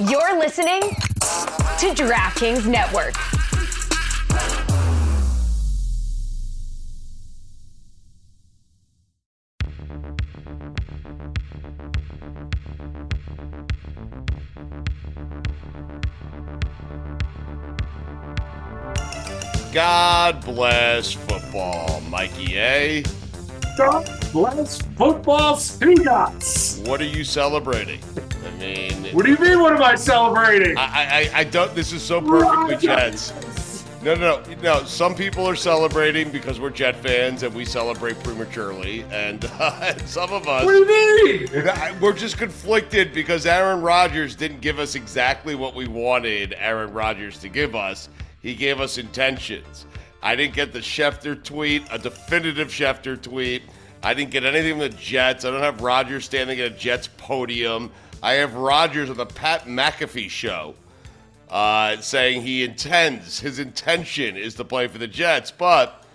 You're listening to DraftKings Network. God bless football, Mikey A. God bless football Stugotz. What are you celebrating? Mean, What do you mean? What am I celebrating? I, I, I don't. This is so perfectly Jets. No, no, no, no. Some people are celebrating because we're Jet fans and we celebrate prematurely, and uh, some of us What do you mean? we're just conflicted because Aaron Rodgers didn't give us exactly what we wanted Aaron Rodgers to give us. He gave us intentions. I didn't get the Schefter tweet, a definitive Schefter tweet. I didn't get anything from the Jets. I don't have Rodgers standing at a Jets podium. I have Rodgers on the Pat McAfee show uh, saying he intends, his intention is to play for the Jets. But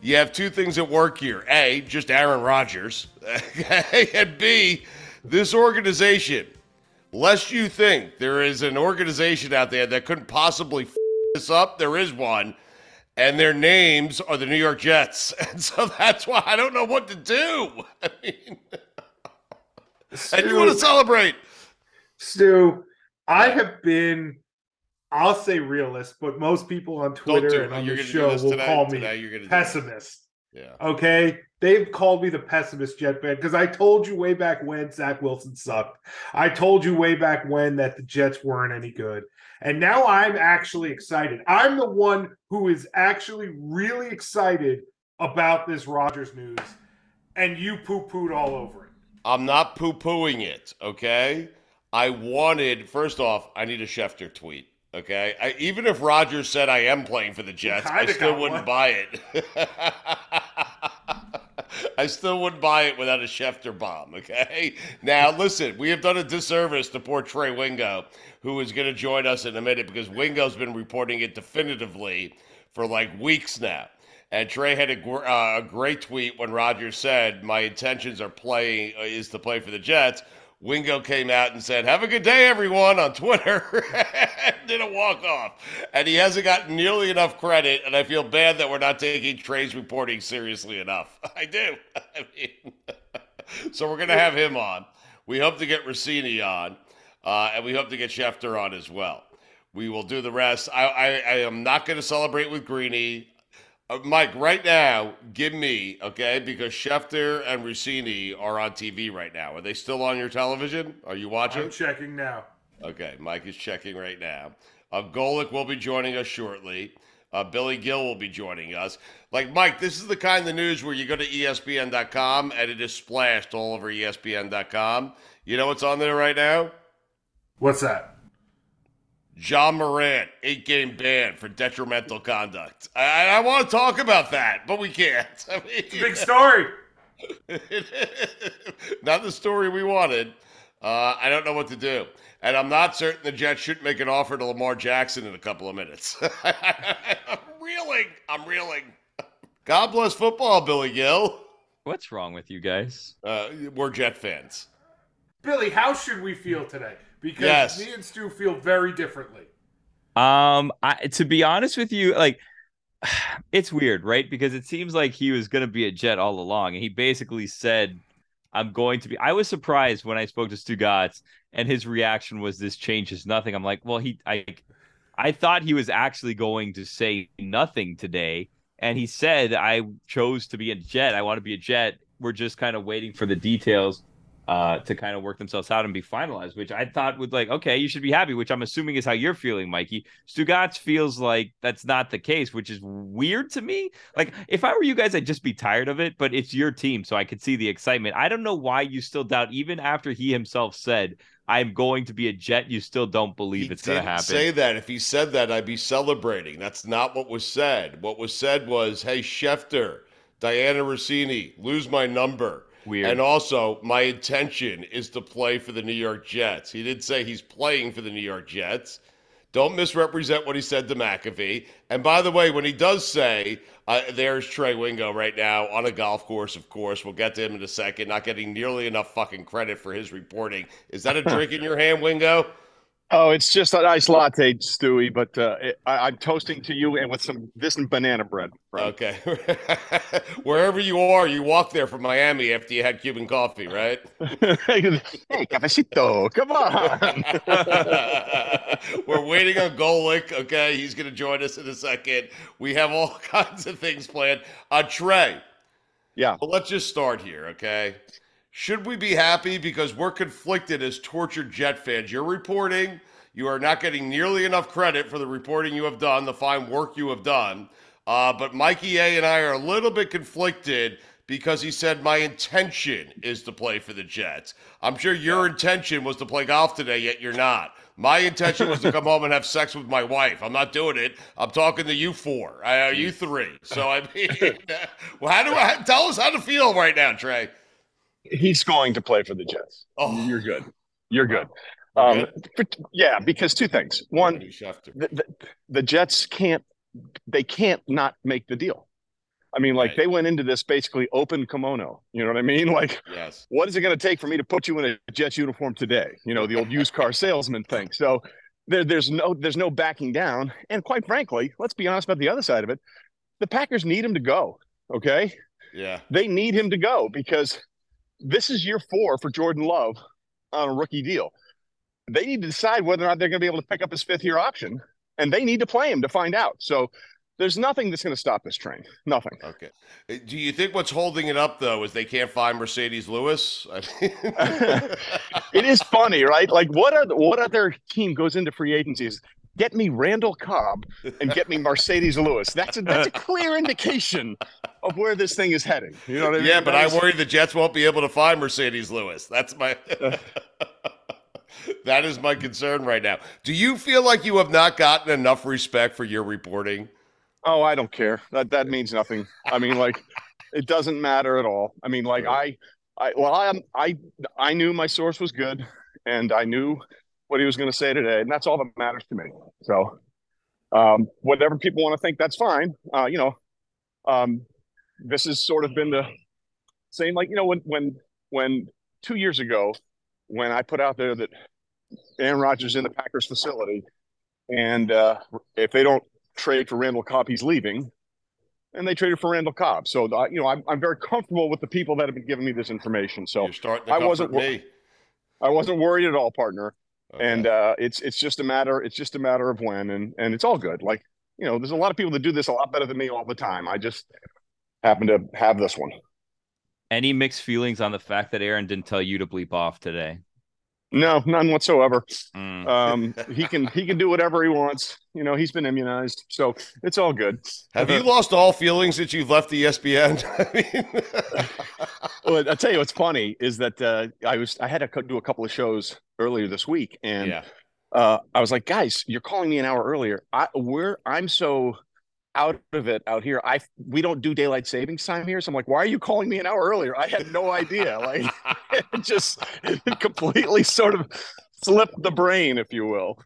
you have two things at work here A, just Aaron Rodgers, and B, this organization. Lest you think there is an organization out there that couldn't possibly f- this up, there is one, and their names are the New York Jets. And so that's why I don't know what to do. I mean, and you want to celebrate. Stu, I have been, I'll say realist, but most people on Twitter do and on You're the going to do show will today. call me today pessimist. Yeah. Okay, they've called me the pessimist Jet fan because I told you way back when Zach Wilson sucked. I told you way back when that the Jets weren't any good, and now I'm actually excited. I'm the one who is actually really excited about this Rodgers news, and you poo pooed all over it. I'm not poo pooing it, okay? I wanted, first off, I need a Schefter tweet, okay? I, even if Rodgers said I am playing for the Jets, I still wouldn't one. buy it. I still wouldn't buy it without a Schefter bomb, okay? Now, listen, we have done a disservice to poor Trey Wingo, who is going to join us in a minute because Wingo's been reporting it definitively for like weeks now. And Trey had a, uh, a great tweet when Rodgers said, "My intentions are playing uh, is to play for the Jets." Wingo came out and said, "Have a good day, everyone," on Twitter, did a walk off. And he hasn't gotten nearly enough credit, and I feel bad that we're not taking Trey's reporting seriously enough. I do. I mean, so we're gonna have him on. We hope to get Russini on, uh, and we hope to get Schefter on as well. We will do the rest. I, I, I am not going to celebrate with Greeny. Uh, Mike, right now, give me, okay, because Schefter and Russini are on TV right now. Are they still on your television? Are you watching? I'm checking now. Okay, Mike is checking right now. Uh, Golic will be joining us shortly. Uh, Billy Gill will be joining us. Like, Mike, this is the kind of news where you go to ESPN.com and it is splashed all over ESPN.com. You know what's on there right now? What's that? Ja Morant, eight game ban for detrimental conduct. I, I want to talk about that, but we can't. I mean, Big story. not the story we wanted. Uh, I don't know what to do. And I'm not certain the Jets should make an offer to Lamar Jackson in a couple of minutes. I'm reeling. I'm reeling. God bless football, Billy Gill. What's wrong with you guys? Uh, we're Jet fans. Billy, how should we feel today? Because Yes. me and Stu feel very differently. Um, I to be honest with you, like it's weird, right? Because it seems like he was going to be a Jet all along, and he basically said, "I'm going to be." I was surprised when I spoke to Stugotz, and his reaction was, "This changes nothing." I'm like, "Well, he, I, I thought he was actually going to say nothing today." And he said, I chose to be a jet. I want to be a jet. We're just kind of waiting for the details uh, to kind of work themselves out and be finalized, which I thought would like, okay, you should be happy, which I'm assuming is how you're feeling, Mikey. Stugotz feels like that's not the case, which is weird to me. Like, if I were you guys, I'd just be tired of it, but it's your team, so I could see the excitement. I don't know why you still doubt, even after he himself said, I'm going to be a jet, you still don't believe He it's going to happen. say that. If he said that, I'd be celebrating. That's not what was said. What was said was, "Hey Schefter, Dianna Russini, lose my number." Weird. And also, my intention is to play for the New York Jets. He did say he's playing for the New York Jets. Don't misrepresent what he said to McAfee. And by the way, when he does say, uh, there's Trey Wingo right now on a golf course, of course. We'll get to him in a second. Not getting nearly enough fucking credit for his reporting. Is that a drink in your hand, Wingo? Oh, it's just a nice latte, Stewie, but uh, it, I, am toasting to you and with some this and banana bread. Friend. Okay. Wherever you are, you walk there from Miami after you had Cuban coffee, right? hey, cafecito, come on. We're waiting on Golic. Okay, he's going to join us in a second. We have all kinds of things planned. Uh, Trey. Yeah. Well, let's just start here, okay? Should we be happy because we're conflicted as tortured Jet fans? You're reporting. You are not getting nearly enough credit for the reporting you have done, the fine work you have done. Uh, but Mikey A and I are a little bit conflicted because he said my intention is to play for the Jets. I'm sure your intention was to play golf today, yet you're not. My intention was to come home and have sex with my wife. I'm not doing it. I'm talking to you four, uh, you three. So I mean, well, how do I tell us how to feel right now, Trey? He's going to play for the Jets. Oh, you're good. You're good. Um, for, yeah, because two things. One, the, the, the, Jets can't they can't not make the deal. I mean, like right. they went into this basically open kimono. You know what I mean? Like, yes. what is it going to take for me to put you in a Jets uniform today? You know, the old used car salesman thing. So there, there's no there's no backing down. And quite frankly, let's be honest about the other side of it. The Packers need him to go. Okay. Yeah. They need him to go because this is year four for Jordan Love on a rookie deal. They need to decide whether or not they're going to be able to pick up his fifth year option, and they need to play him to find out. So there's nothing that's going to stop this train. Nothing. Okay. Uh, do you think what's holding it up though is they can't find Marcedes Lewis? it is funny, right? Like what are what other team goes into free agencies? Get me Randall Cobb and get me Marcedes Lewis. That's a, that's a clear indication of where this thing is heading. You know what I mean? Yeah, but I worry the Jets won't be able to find Marcedes Lewis. That's my that is my concern right now. Do you feel like you have not gotten enough respect for your reporting? Oh, I don't care. That that means nothing. I mean, like, it doesn't matter at all. I mean, like, I, I, well, I, I, I knew my source was good, and I knew what he was going to say today, and that's all that matters to me. So, um, whatever people want to think, that's fine. Uh, you know, um, this has sort of been the same like you know when when when two years ago when I put out there that Aaron Rodgers in the Packers facility, and uh, if they don't trade for Randall Cobb, he's leaving, and they traded for Randall Cobb. So uh, you know I'm I'm very comfortable with the people that have been giving me this information. So I wasn't me. I wasn't worried at all, partner. Okay. And uh, it's it's just a matter it's just a matter of when, and and it's all good. Like you know, there's a lot of people that do this a lot better than me all the time. I just happen to have this one. Any mixed feelings on the fact that Aaron didn't tell you to bleep off today? No, none whatsoever. Mm. Um, he can he can do whatever he wants. You know, he's been immunized, so it's all good. Have you lost all feelings since you've left the ESPN? I mean, well, I'll tell you what's funny is that uh, I was I had to do a couple of shows earlier this week, and yeah. uh, I was like, guys, you're calling me an hour earlier. I we're I'm so out of it out here. I we don't do daylight savings time here, so I'm like, why are you calling me an hour earlier? I had no idea. Like, it just it completely sort of slipped the brain, if you will.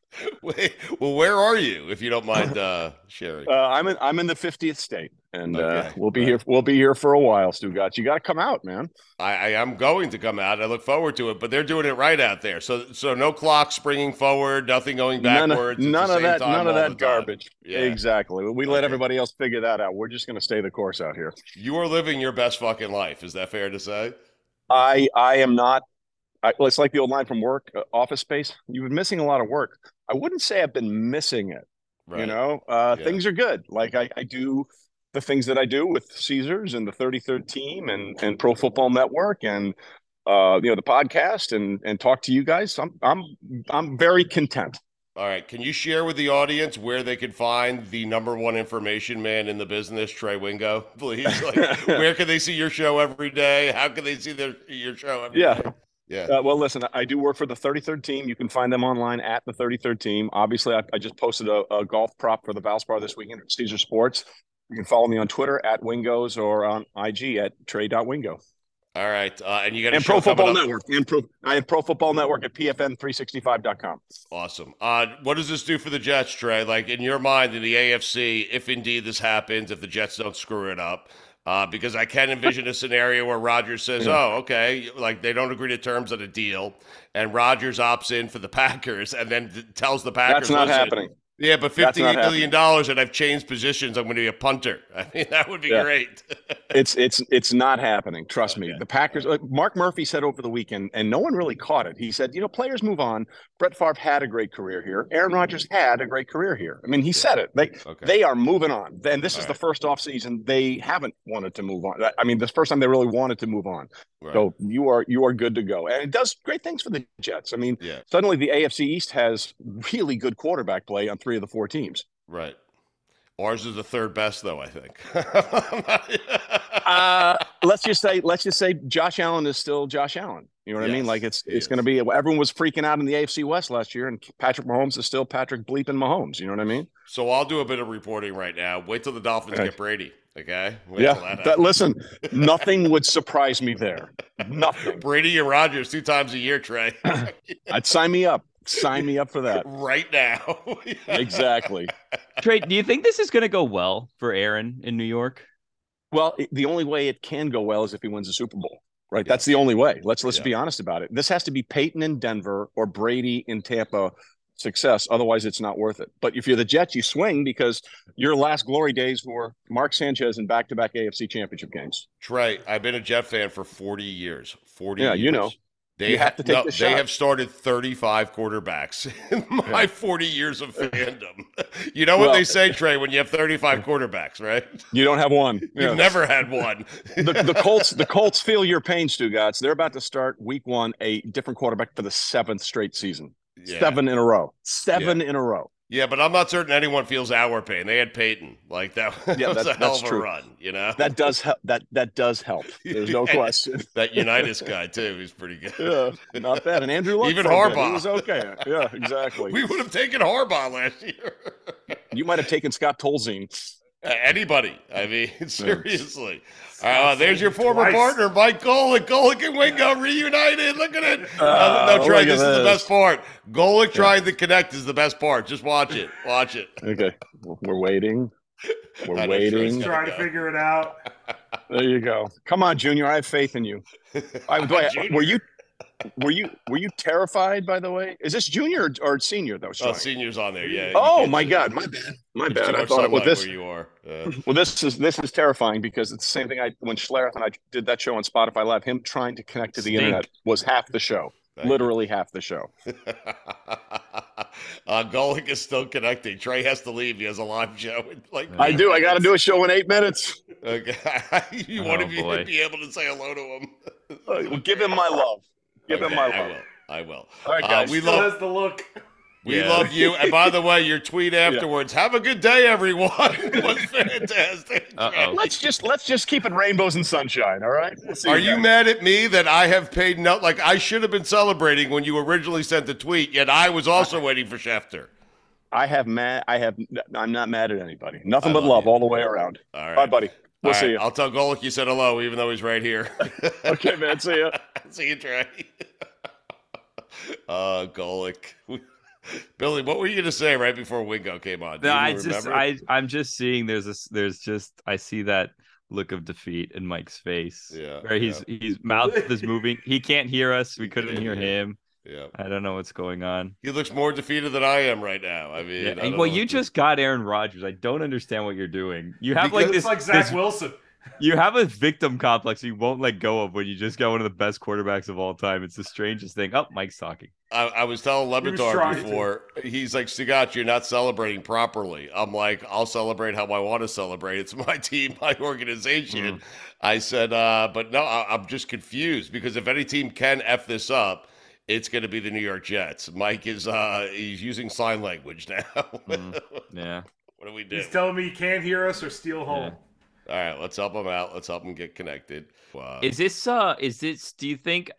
Wait, well, where are you, if you don't mind uh, sharing? Uh, I'm in I'm in the 50th state, and uh, okay. uh, we'll be right. here. We'll be here for a while, Stu. Got You got to come out, man. I, I, am going to come out. I look forward to it, but they're doing it right out there. So so no clock springing forward, nothing going backwards. None of, that. None of that garbage. Yeah. Exactly. We okay. let everybody else figure that out. We're just going to stay the course out here. You are living your best fucking life. Is that fair to say? I I am not I, it's like the old line from work, uh, Office Space. You've been missing a lot of work. I wouldn't say I've been missing it. Right. You know, uh, yeah. things are good. Like I, I do the things that I do with Caesars and the 33rd team and and Pro Football Network and uh, you know the podcast and and talk to you guys. I'm I'm I'm very content. All right. Can you share with the audience where they can find the number one information man in the business, Trey Wingo? Please. Like, where can they see your show every day? How can they see their your show every yeah. Day? Yeah. Uh, well, listen, I do work for the 33rd team. You can find them online at the 33rd team. Obviously, I, I just posted a, a, golf prop for the Valspar this weekend at Caesar Sports. You can follow me on Twitter at Wingos or on IG at Trey.wingo. All right. Uh, and you got and Pro Football Network. And Pro, I have Pro Football Network at PFN365.com. Awesome. Uh, what does this do for the Jets, Trey? Like in your mind, in the AFC, if indeed this happens, if the Jets don't screw it up, Uh, because I can envision a scenario where Rodgers says, "Oh, okay," like they don't agree to terms of the deal, and Rodgers opts in for the Packers, and then th- tells the Packers, That's not happening. Yeah, but That's fifty not eight million dollars, and I've changed positions. I'm going to be a punter. I mean, that would be Yeah. great. It's it's it's not happening. Trust me. The Packers. Like Mark Murphy said over the weekend, and no one really caught it. He said, "You know, players move on. Brett Favre had a great career here. Aaron mm-hmm. Rodgers had a great career here. I mean, he said it. They Okay. they are moving on. And this All is the first off season they haven't wanted to move on. I mean, this first time they really wanted to move on. Right. So you are you are good to go, and it does great things for the Jets. I mean, yeah, suddenly the AFC East has really good quarterback play on three of the four teams. right. Ours is the third best, though. I think. Uh, let's just say let's just say Josh Allen is still Josh Allen. You know what I mean? Like it's it's going to be everyone was freaking out in the AFC West last year, and Patrick Mahomes is still Patrick bleeping Mahomes. You know what I mean? so I'll do a bit of reporting right now. Wait till the Dolphins Okay. get Brady. Okay. Wait till yeah. that That, listen, nothing would surprise me there. Nothing. Brady and Rodgers two times a year, Trey. I'd sign me up. Sign me up for that. right now. Exactly. Trey, do you think this is going to go well for Aaron in New York? Well, it- the only way it can go well is if he wins the Super Bowl. Right. That's the only way. Let's let's Yeah. be honest about it. This has to be Peyton in Denver or Brady in Tampa success. Otherwise, it's not worth it. But if you're the Jets, you swing because your last glory days were Mark Sanchez in back-to-back AFC Championship games. Trey, I've been a Jet fan for 40 years. 40 Yeah, years. you know. They You have to take no, the They have started 35 quarterbacks in my Yeah. 40 years of fandom. You know what Well- they say, Trey, when you have 35 quarterbacks, right? You don't have one. You've Yeah. never had one. the, the Colts. The Colts feel your pain, Stugotz. They're about to start Week One a different quarterback for the seventh straight season. Yeah. Seven in a row. Seven in a row. Yeah, but I'm not certain anyone feels our pain. They had Peyton. Like that, Yeah, was that- a hell that's of a true. run, you know? That does help. That that does help. There's no question. that Unitas guy too. He's pretty good. Yeah, not bad. And Andrew Luck Even. Harbaugh. He was okay. Yeah, exactly. We would have taken Harbaugh last year. You might have taken Scott Tolzien. Uh, Anybody. I mean, seriously. Uh, there's your Twice. former partner, Mike Golic. Golic and Wingo reunited. Look at it. Uh, no, no, Trey, look at this is the best part. Golic trying to connect is the best part. Just watch it. Watch it. Okay, we're waiting. We're know, waiting. Trey's Trying to figure it out. There you go. Come on, Junior. I have faith in you. I, do I- were you were you were you terrified? By the way, is this junior or, or senior that was Oh, senior's on there. Yeah. Oh my see God, my bad, my There's bad. I thought it was this. where you are. Uh, Well, this is this is terrifying because it's the same thing. I when Schlereth and I did that show on Spotify Live, him trying to connect to the Stink. internet was half the show, Thank you. literally half the show. uh, Golic is still connecting. Trey has to leave. He has a live show. in, Like I do. I got to do a show in eight minutes. Okay. you want Oh, to be, be able to say hello to him. Uh, Well, give him my love. Give him Okay, my I love. will. I will. All right, Uh, guys. we Still love has the look. we Yeah. love you. And by the way, your tweet afterwards, have a good day, everyone. was fantastic. Uh-oh. let's just let's just keep it rainbows and sunshine. All right. We'll Are you guys. mad at me that I have paid no like I should have been celebrating when you originally sent the tweet, yet I was also waiting for Schefter. I have mad. I have. I'm not mad at anybody. Nothing I but love love all the way around. All All right. right, buddy. We'll All see right, you. I'll tell Golic you said hello, even though he's right here. Okay, man. See ya. See you, Trey. uh, Golic. Billy, what were you gonna say right before Wingo came on? Do No, I even just remember? I I'm just seeing there's a s- there's just I see that look of defeat in Mike's face. Yeah, Where he's he's mouth is moving. He can't hear us. We couldn't hear him. Yeah. I don't know what's going on. He looks more defeated than I am right now. I mean, Yeah, I well, know you just got Aaron Rodgers. I don't understand what you're doing. You have like this, It's like Zach this- Wilson. you have a victim complex you won't let go of when you just got one of the best quarterbacks of all time. It's the strangest thing. Oh, Mike's talking. I, I was telling He was Levitar trying to. before. He's like, Sagat, you're not celebrating properly. I'm like, I'll celebrate how I want to celebrate. It's my team, my organization. Mm-hmm. I said, uh, but no, I, I'm just confused because if any team can f this up, it's going to be the New York Jets. Mike is uh, he's using sign language now. Mm. Yeah. what do we do? He's telling me he can't hear us or steal home. All right, let's help him out. Let's help him get connected. Uh, Is this uh is this do you think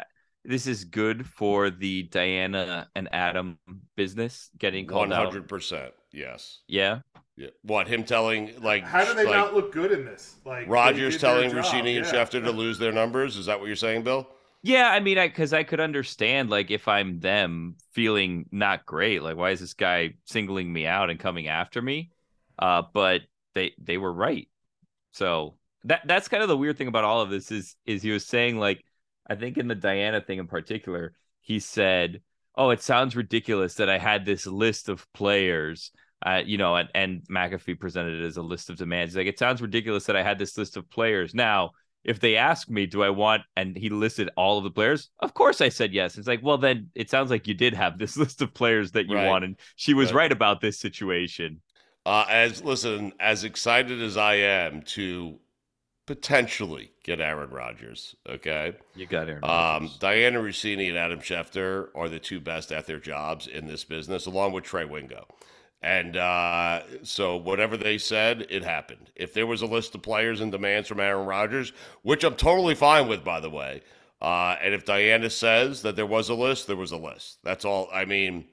this is good for the Dianna and Adam business getting one called out? hundred percent? Yes. Yeah. Yeah. What him telling like How do they like, not look good in this? Like Rodgers telling job, Russini and yeah. Schefter to lose their numbers? Is that what you're saying, Bill? Yeah, I mean, I because I could understand like if I'm them feeling not great, like why is this guy singling me out and coming after me? Uh, but they they were right, so that that's kind of the weird thing about all of this is is he was saying like I think in the Dianna thing in particular, he said, "Oh, it sounds ridiculous that I had this list of players." Uh, you know, and, and McAfee presented it as a list of demands. He's like, it sounds ridiculous that I had this list of players. Now, if they ask me, do I want, and he listed all of the players, of course I said yes. It's like, well, then it sounds like you did have this list of players that you Right. wanted. She was Right. right about this situation. Uh, as listen, as excited as I am to potentially get Aaron Rodgers, okay. You got Aaron. Um, Dianna Russini and Adam Schefter are the two best at their jobs in this business, along with Trey Wingo. And uh, so, whatever they said, it happened. If there was a list of players and demands from Aaron Rodgers, which I'm totally fine with, by the way, uh, and if Dianna says that there was a list, there was a list. That's all. I mean,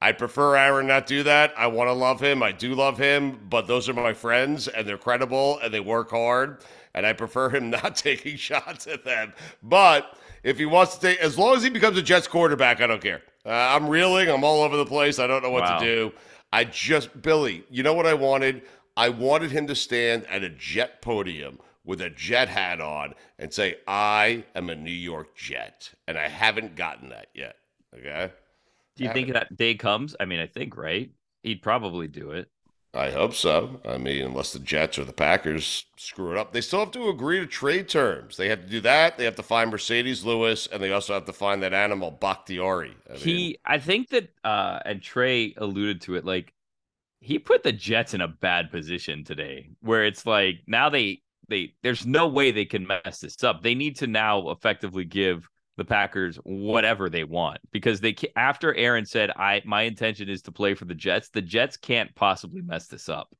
I prefer Aaron not do that. I want to love him. I do love him, but those are my friends, and they're credible and they work hard. And I prefer him not taking shots at them. But if he wants to take, as long as he becomes a Jets quarterback, I don't care. Uh, I'm reeling. I'm all over the place. I don't know what Wow. to do. I just, Billy, you know what I wanted? I wanted him to stand at a Jet podium with a Jet hat on and say, I am a New York Jet. And I haven't gotten that yet. Okay. Do you think that day comes? I mean, I think right. He'd probably do it. I hope so. I mean, unless the Jets or the Packers screw it up, they still have to agree to trade terms. They have to do that. They have to find Marcedes Lewis, and they also have to find that animal Bakhtiari. I mean, he, I think that, uh, and Trey alluded to it. Like he put the Jets in a bad position today, where it's like now they they there's no way they can mess this up. They need to now effectively give the Packers whatever they want because they after Aaron said I my intention is to play for the Jets, the Jets can't possibly mess this up.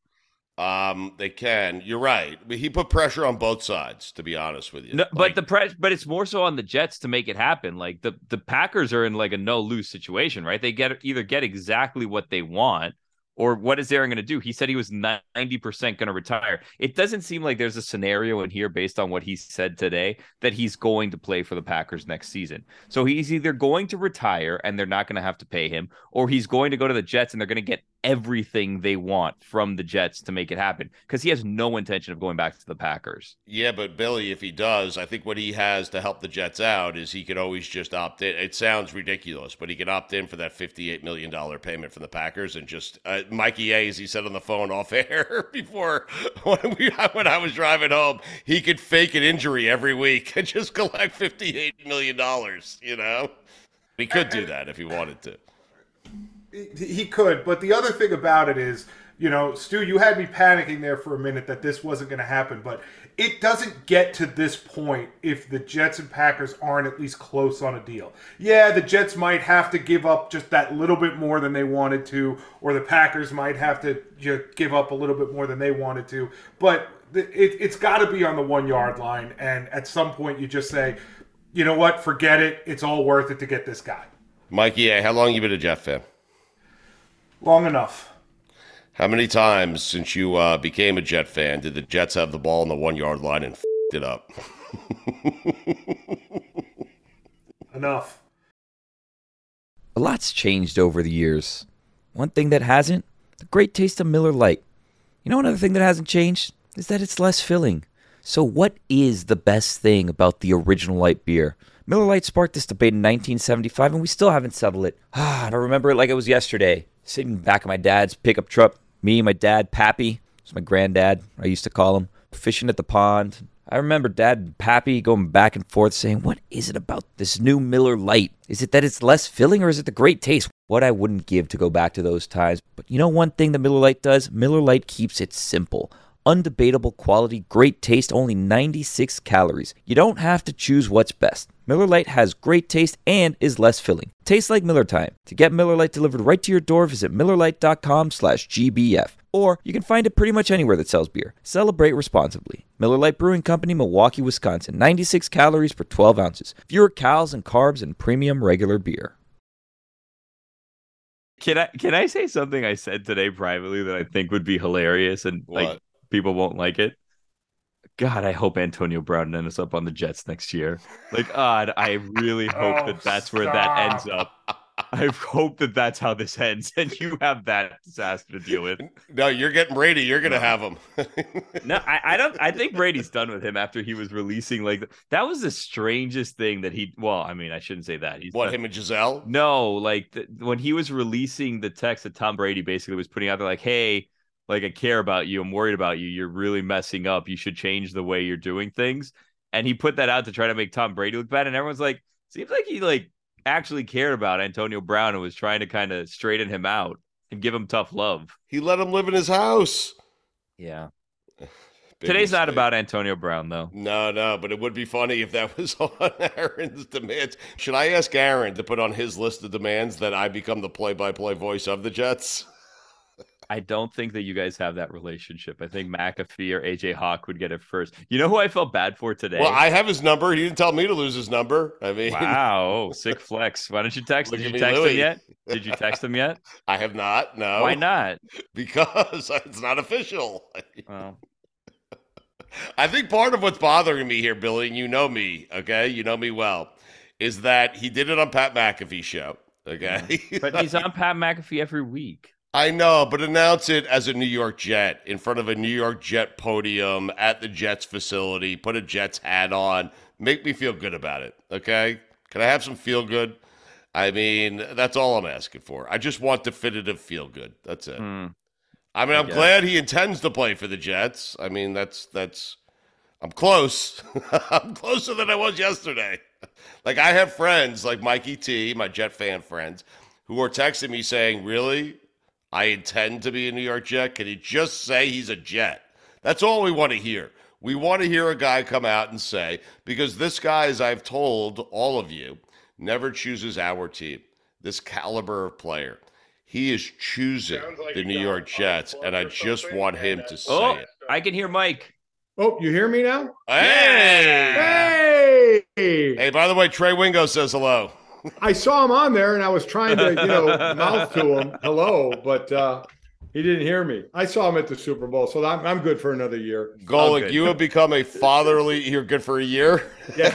um, they can. You're right. But he put pressure on both sides. To be honest with you, No, but Like, the press, but it's more so on the Jets to make it happen. Like the the Packers are in like a no lose situation, right? They get either get exactly what they want, or what is Aaron going to do? He said he was ninety percent going to retire. It doesn't seem like there's a scenario in here based on what he said today that he's going to play for the Packers next season. So he's either going to retire and they're not going to have to pay him, or he's going to go to the Jets and they're going to get everything they want from the Jets to make it happen because he has no intention of going back to the Packers. Yeah, but Billy, if he does, I think what he has to help the Jets out is he could always just opt in. It sounds ridiculous, but he could opt in for that $58 million payment from the Packers and just, uh, Mikey A, as he said on the phone off air before when, we, when I was driving home, he could fake an injury every week and just collect $58 million, you know? He could do that if he wanted to. He- could, but the other thing about it is, you know, Stu, you had me panicking there for a minute that this wasn't going to happen, but it doesn't get to this point if the Jets and Packers aren't at least close on a deal. Yeah, the Jets might have to give up just that little bit more than they wanted to, or the Packers might have to just give up a little bit more than they wanted to, but it, it's got to be on the one yard line, and at some point you just say, you know what, forget it, it's all worth it to get this guy. Mikey A, how long you been a Jet fan? Long enough. How many times since you uh, became a Jet fan did the Jets have the ball on the one yard line and f***ed it up? Enough. A lot's changed over the years. One thing that hasn't, the great taste of Miller Lite. You know, another thing that hasn't changed is that it's less filling. So, what is the best thing about the original light beer? Miller Lite sparked this debate in 1975, and we still haven't settled it. Ah, and I remember it like it was yesterday. Sitting back of my dad's pickup truck, me, and my dad, Pappy, it's my granddad, I used to call him, fishing at the pond. I remember Dad and Pappy going back and forth saying, What is it about this new Miller Lite? Is it that it's less filling or is it the great taste? What I wouldn't give to go back to those times. But you know one thing that Miller Lite does? Miller Lite keeps it simple. Undebatable quality, great taste, only 96 calories. You don't have to choose what's best. Miller Lite has great taste and is less filling. Tastes like Miller time. To get Miller Lite delivered right to your door, visit MillerLite.com slash GBF. Or you can find it pretty much anywhere that sells beer. Celebrate responsibly. Miller Lite Brewing Company, Milwaukee, Wisconsin. 96 calories per 12 ounces. Fewer calories and carbs and premium regular beer. Can I can I say something I said today privately that I think would be hilarious and like people won't like it? God, I hope Antonio Brown ends up on the Jets next year. Like, God, I really hope Oh, that that's where that ends up. I hope that that's how this ends, and you have that disaster to deal with. No, you're getting Brady. You're gonna have him. No, I, I don't. I think Brady's done with him after he was releasing like that was the strangest thing that he. Well, I mean, I shouldn't say that. He's what not- him and Gisele? No, like the, when he was releasing the text that Tom Brady basically was putting out there, like, "Hey, like I care about you. I'm worried about you. You're really messing up. You should change the way you're doing things." And he put that out to try to make Tom Brady look bad, and everyone's like, "Seems like he like actually cared about Antonio Brown and was trying to kind of straighten him out and give him tough love." He let him live in his house. Yeah. Big Today's not about Antonio Brown though. No, no, but it would be funny if that was on Aaron's demands. Should I ask Aaron to put on his list of demands that I become the play-by-play voice of the Jets? I don't think that you guys have that relationship. I think McAfee or AJ Hawk would get it first. You know who I felt bad for today? Well, I have his number. He didn't tell me to lose his number. I mean, Wow, oh, sick flex. Why don't you text? Did you text Louis. him yet? Did you text him yet? I have not. No. Why not? Because it's not official. Well, I think part of what's bothering me here, Billy, and you know me, okay? You know me well, is that he did it on Pat McAfee show. Okay. Mm-hmm. but he's on Pat McAfee every week. I know, but announce it as a New York Jet in front of a New York Jet podium at the Jets facility. Put a Jets hat on. Make me feel good about it. Okay? Can I have some feel good? I mean, that's all I'm asking for. I just want definitive feel good. That's it. Hmm. I mean, I'm guess. glad he intends to play for the Jets. I mean, that's that's I'm close. I'm closer than I was yesterday. Like I have friends like Mikey T, my Jet fan friends, who are texting me saying, "Really? I intend to be a New York Jet. Can he just say he's a Jet?" That's all we want to hear. We want to hear a guy come out and say, because this guy, as I've told all of you, never chooses our team. This caliber of player. He is choosing like the New York Jets, and I just want him to say Oh, it. I can hear Mike. Oh, you hear me now? Hey! Hey! Hey, by the way, Trey Wingo says hello. I saw him on there and I was trying to, you know, mouth to him, hello, but uh, he didn't hear me. I saw him at the Super Bowl, so I'm, I'm good for another year. Golic, good. you have become a fatherly. You're good for a year. Yeah.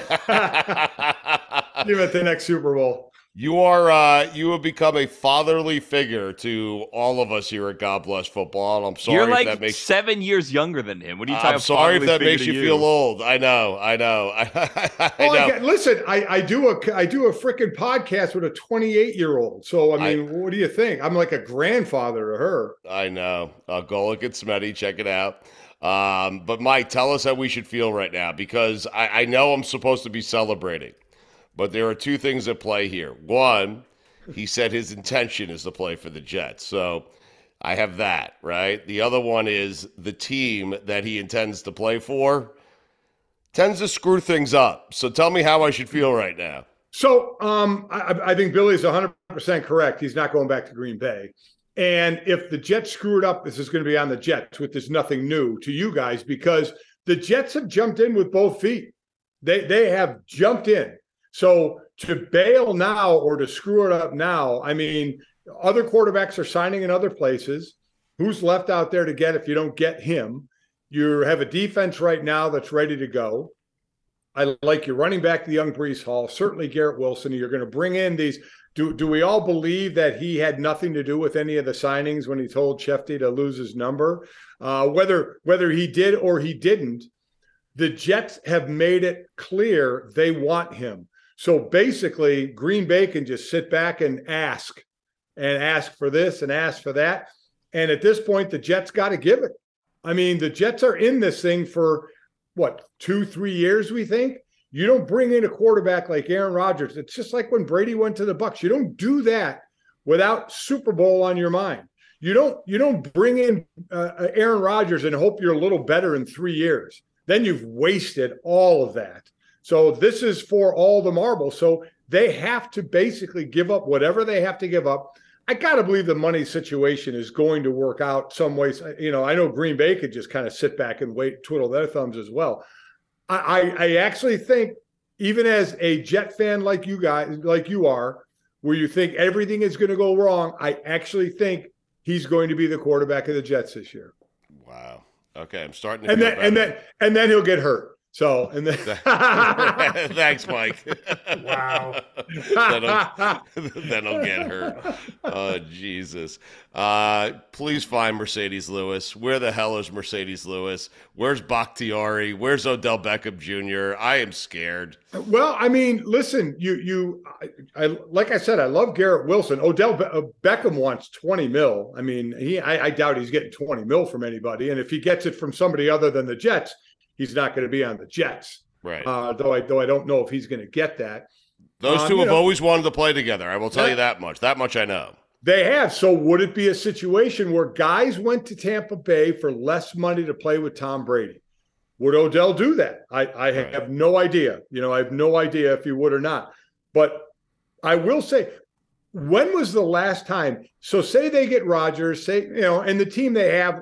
See him at the next Super Bowl. You are. Uh, you have become a fatherly figure to all of us here at God Bless Football. And I'm sorry You're if like that makes. seven years younger than him. What are you talking I'm sorry if that makes to you, feel old. I know. I know. I, I Oh, I know. listen, I, I do a I do a freaking podcast with a 28 year old. So I I- mean, what do you think? I'm like a grandfather to her. I know. Uh, look at Smetty, check it out. Um, but Mike, tell us how we should feel right now because I, I know I'm supposed to be celebrating, but there are two things at play here. One, he said his intention is to play for the Jets, so I have that right. The other one is the team that he intends to play for tends to screw things up. So tell me how I should feel right now. So um, I, I think Billy's 100% correct. He's not going back to Green Bay. And if the Jets screw it up, this is going to be on the Jets, which is nothing new to you guys because the Jets have jumped in with both feet. They they have jumped in. So to bail now or to screw it up now, I mean, other quarterbacks are signing in other places. Who's left out there to get if you don't get him? You have a defense right now that's ready to go. I like your running back, the young Breece Hall, certainly Garrett Wilson. You're going to bring in these. Do do we all believe that he had nothing to do with any of the signings when he told Schefty to lose his number? Uh, whether whether he did or he didn't, the Jets have made it clear they want him. So basically, Green Bay can just sit back and ask, and ask for this and ask for that. And at this point, the Jets got to give it. I mean, the Jets are in this thing for what two, three years, we think. You don't bring in a quarterback like Aaron Rodgers. It's just like when Brady went to the Bucks. You don't do that without Super Bowl on your mind. You don't you don't bring in uh, Aaron Rodgers and hope you're a little better in three years. Then you've wasted all of that. So this is for all the marbles. So they have to basically give up whatever they have to give up. I got to believe the money situation is going to work out some ways. Uh, you know, I know Green Bay could just kind of sit back and wait, twiddle their thumbs as well. I, I, I actually think, even as a Jet fan like you guys, like you are, where you think everything is going to go wrong, I actually think he's going to be the quarterback of the Jets this year. Wow. Okay, I'm starting to And then and then and then he'll get hurt. So and then Thanks, Mike. Wow. then, I'll, then I'll get hurt. Oh, Jesus. Uh, please find Marcedes Lewis. Where the hell is Marcedes Lewis? Where's Bakhtiari? Where's Odell Beckham Jr.? I am scared. Well, I mean, listen, you you, I, I like I said, I love Garrett Wilson. Odell Be- uh, Beckham wants twenty mil. I mean, he I, I doubt he's getting twenty mil from anybody, and if he gets it from somebody other than the Jets, he's not going to be on the Jets. Right. Uh, though I though I don't know if he's going to get that. Those um, two have know- always wanted to play together. I will tell Yeah. you that much. That much I know. They have. So would it be a situation where guys went to Tampa Bay for less money to play with Tom Brady? Would Odell do that? I, I Right. have no idea. You know, I have no idea if he would or not. But I will say, when was the last time? So say they get Rodgers, say, you know, and the team they have,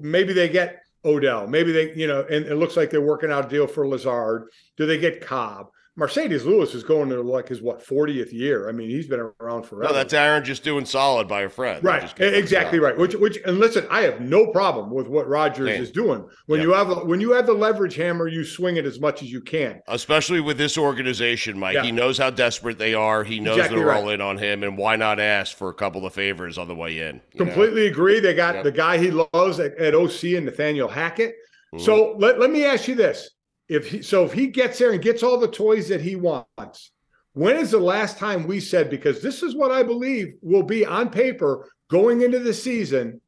maybe they get Odell, maybe they, you know, and it looks like they're working out a deal for Lazard. Do they get Cobb? Marcedes Lewis is going to like his what 40th year. I mean, he's been around forever. No, that's Aaron just doing solid by a friend. Right, exactly right. Which, which, and listen, I have no problem with what Rodgers Same. is doing. When Yep. you have when you have the leverage hammer, you swing it as much as you can. Especially with this organization, Mike. Yeah. He knows how desperate they are. He knows Exactly they're right. all in on him, and why not ask for a couple of favors on the way in? you know? Completely agree. They got Yep. the guy he loves at, at OC and Nathaniel Hackett. Mhm. So let, let me ask you this: if he, so, if he gets there and gets all the toys that he wants, when is the last time we said? Because this is what I believe will be on paper going into the season.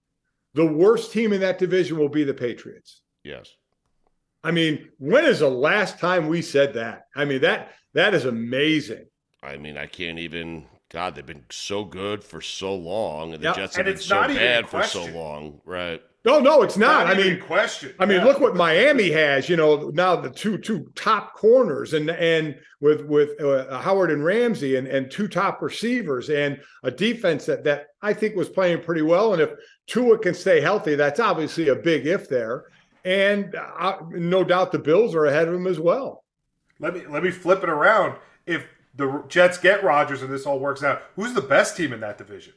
The worst team in that division will be the Patriots. Yes. I mean, when is the last time we said that? I mean that that is amazing. I mean, I can't even. God, they've been so good for so long, and the Yep. Jets And have been so bad for so long. Right. No, no, it's not. I mean, question. I mean, Yeah. look what Miami has. You know, now the two two top corners, and and with with uh, Howard and Ramsey, and and two top receivers, and a defense that that I think was playing pretty well. And if Tua can stay healthy, that's obviously a big if there. And uh, no doubt the Bills are ahead of them as well. Let me let me flip it around. If the Jets get Rodgers and this all works out, who's the best team in that division?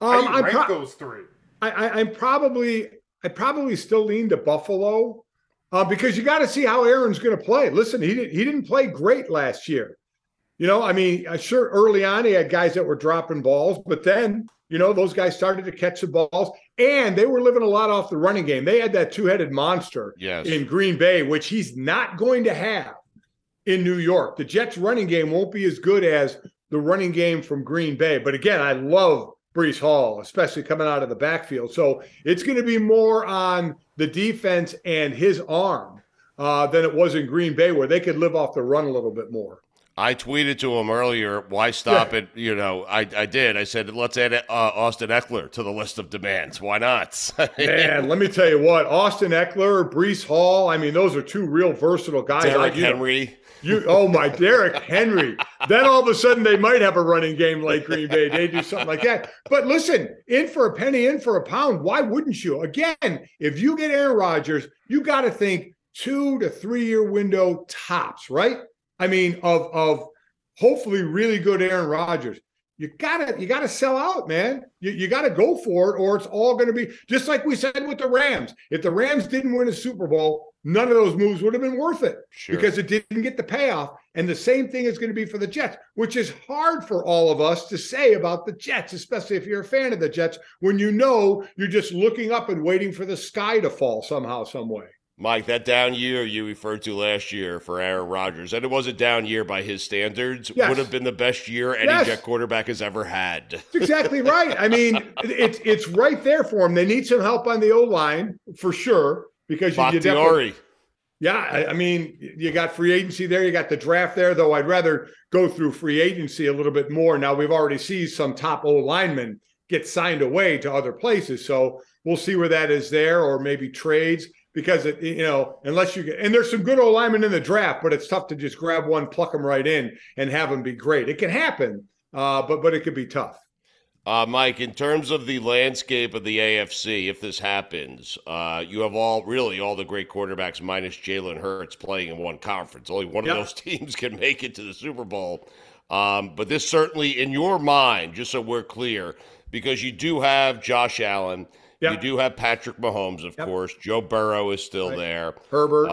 How Um, do you rank pro- those three? I, I, I'm probably I probably still lean to Buffalo uh, because you got to see how Aaron's going to play. Listen, he did, he didn't play great last year. You know, I mean, uh, sure, early on he had guys that were dropping balls, but then you know those guys started to catch the balls, and they were living a lot off the running game. They had that two-headed monster Yes. in Green Bay, which he's not going to have in New York. The Jets' running game won't be as good as the running game from Green Bay. But again, I love Breece Hall, especially coming out of the backfield. So it's going to be more on the defense and his arm uh, than it was in Green Bay, where they could live off the run a little bit more. I tweeted to him earlier, why stop it? You know, I, I did. I said, let's add uh, Austin Ekeler to the list of demands. Why not? Man, let me tell you what, Austin Ekeler, Breece Hall, I mean, those are two real versatile guys. Derrick I- you know, Henry. You oh my Derrick Henry. then all of a sudden they might have a running game like Green Bay. They do something like that. But listen, in for a penny, in for a pound. Why wouldn't you? Again, if you get Aaron Rodgers, you got to think two to three year window tops, right? I mean, of of hopefully really good Aaron Rodgers. You gotta you gotta sell out, man. You, you gotta go for it, or it's all gonna be just like we said with the Rams. If the Rams didn't win a Super Bowl, none of those moves would have been worth it Sure. because it didn't get the payoff. And the same thing is going to be for the Jets, which is hard for all of us to say about the Jets, especially if you're a fan of the Jets, when you know you're just looking up and waiting for the sky to fall somehow, some way. Mike, that down year you referred to last year for Aaron Rodgers, and it was a down year by his standards, Yes. would have been the best year any Yes. Jet quarterback has ever had. That's exactly right. I mean, it's it's right there for them. They need some help on the O line for sure because you, you definitely, Yeah, I, I mean, you got free agency there, you got the draft there, though I'd rather go through free agency a little bit more. Now we've already seen some top O linemen get signed away to other places, so we'll see where that is there, or maybe trades because it, you know, unless you get and there's some good O linemen in the draft, but it's tough to just grab one, pluck them right in, and have them be great. It can happen, uh, but but it could be tough. Uh, Mike, in terms of the landscape of the AFC, if this happens, uh, you have all really all the great quarterbacks minus Jalen Hurts playing in one conference. Only one Yep. of those teams can make it to the Super Bowl. Um, but this certainly, in your mind, just so we're clear, because you do have Josh Allen, Yep. you do have Patrick Mahomes, of Yep. course. Joe Burrow is still Right. there. Herbert,